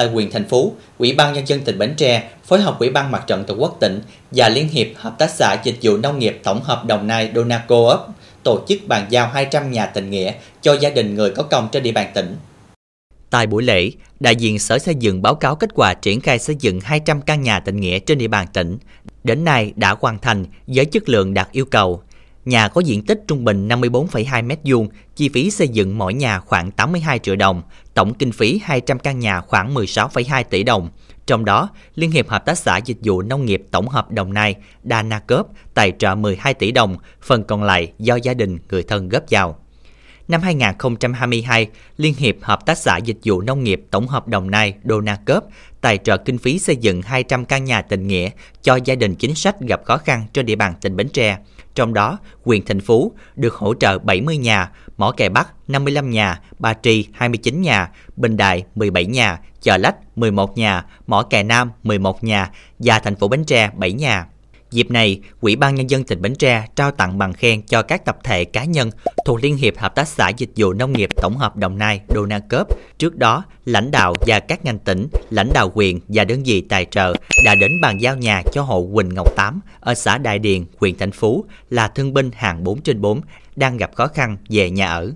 tại quyền thành phố, Ủy ban Nhân dân tỉnh Bến Tre phối hợp Ủy ban Mặt trận Tổ quốc tỉnh và Liên hiệp Hợp tác xã Dịch vụ Nông nghiệp Tổng hợp Đồng Nai Donaco tổ chức bàn giao 200 nhà tình nghĩa cho gia đình người có công trên địa bàn tỉnh. Tại buổi lễ, đại diện Sở Xây dựng báo cáo kết quả triển khai xây dựng 200 căn nhà tình nghĩa trên địa bàn tỉnh. Đến nay đã hoàn thành với chất lượng đạt yêu cầu. Nhà có diện tích trung bình 54,2 m2, chi phí xây dựng mỗi nhà khoảng 82 triệu đồng, tổng kinh phí 200 căn nhà khoảng 16,2 tỷ đồng. Trong đó, Liên hiệp Hợp tác xã Dịch vụ Nông nghiệp Tổng hợp Đồng Nai, Danacop, tài trợ 12 tỷ đồng, phần còn lại do gia đình người thân góp vào. Năm 2022, Liên hiệp Hợp tác xã Dịch vụ Nông nghiệp Tổng hợp Đồng Nai Donacop tài trợ kinh phí xây dựng 200 căn nhà tình nghĩa cho gia đình chính sách gặp khó khăn trên địa bàn tỉnh Bến Tre. Trong đó, quyền thành Phú được hỗ trợ 70 nhà, Mỏ Kè Bắc 55 nhà, Ba Tri 29 nhà, Bình Đại 17 nhà, Chợ Lách 11 nhà, Mỏ Kè Nam 11 nhà và thành phố Bến Tre 7 nhà. Dịp này, Ủy ban Nhân dân tỉnh Bến Tre trao tặng bằng khen cho các tập thể cá nhân thuộc Liên hiệp Hợp tác xã Dịch vụ Nông nghiệp Tổng hợp Đồng Nai Donacop. Trước đó, lãnh đạo và các ngành tỉnh, lãnh đạo huyện và đơn vị tài trợ đã đến bàn giao nhà cho hộ Quỳnh Ngọc Tám ở xã Đại Điền, huyện Thành Phú là thương binh hàng 4 trên 4 đang gặp khó khăn về nhà ở.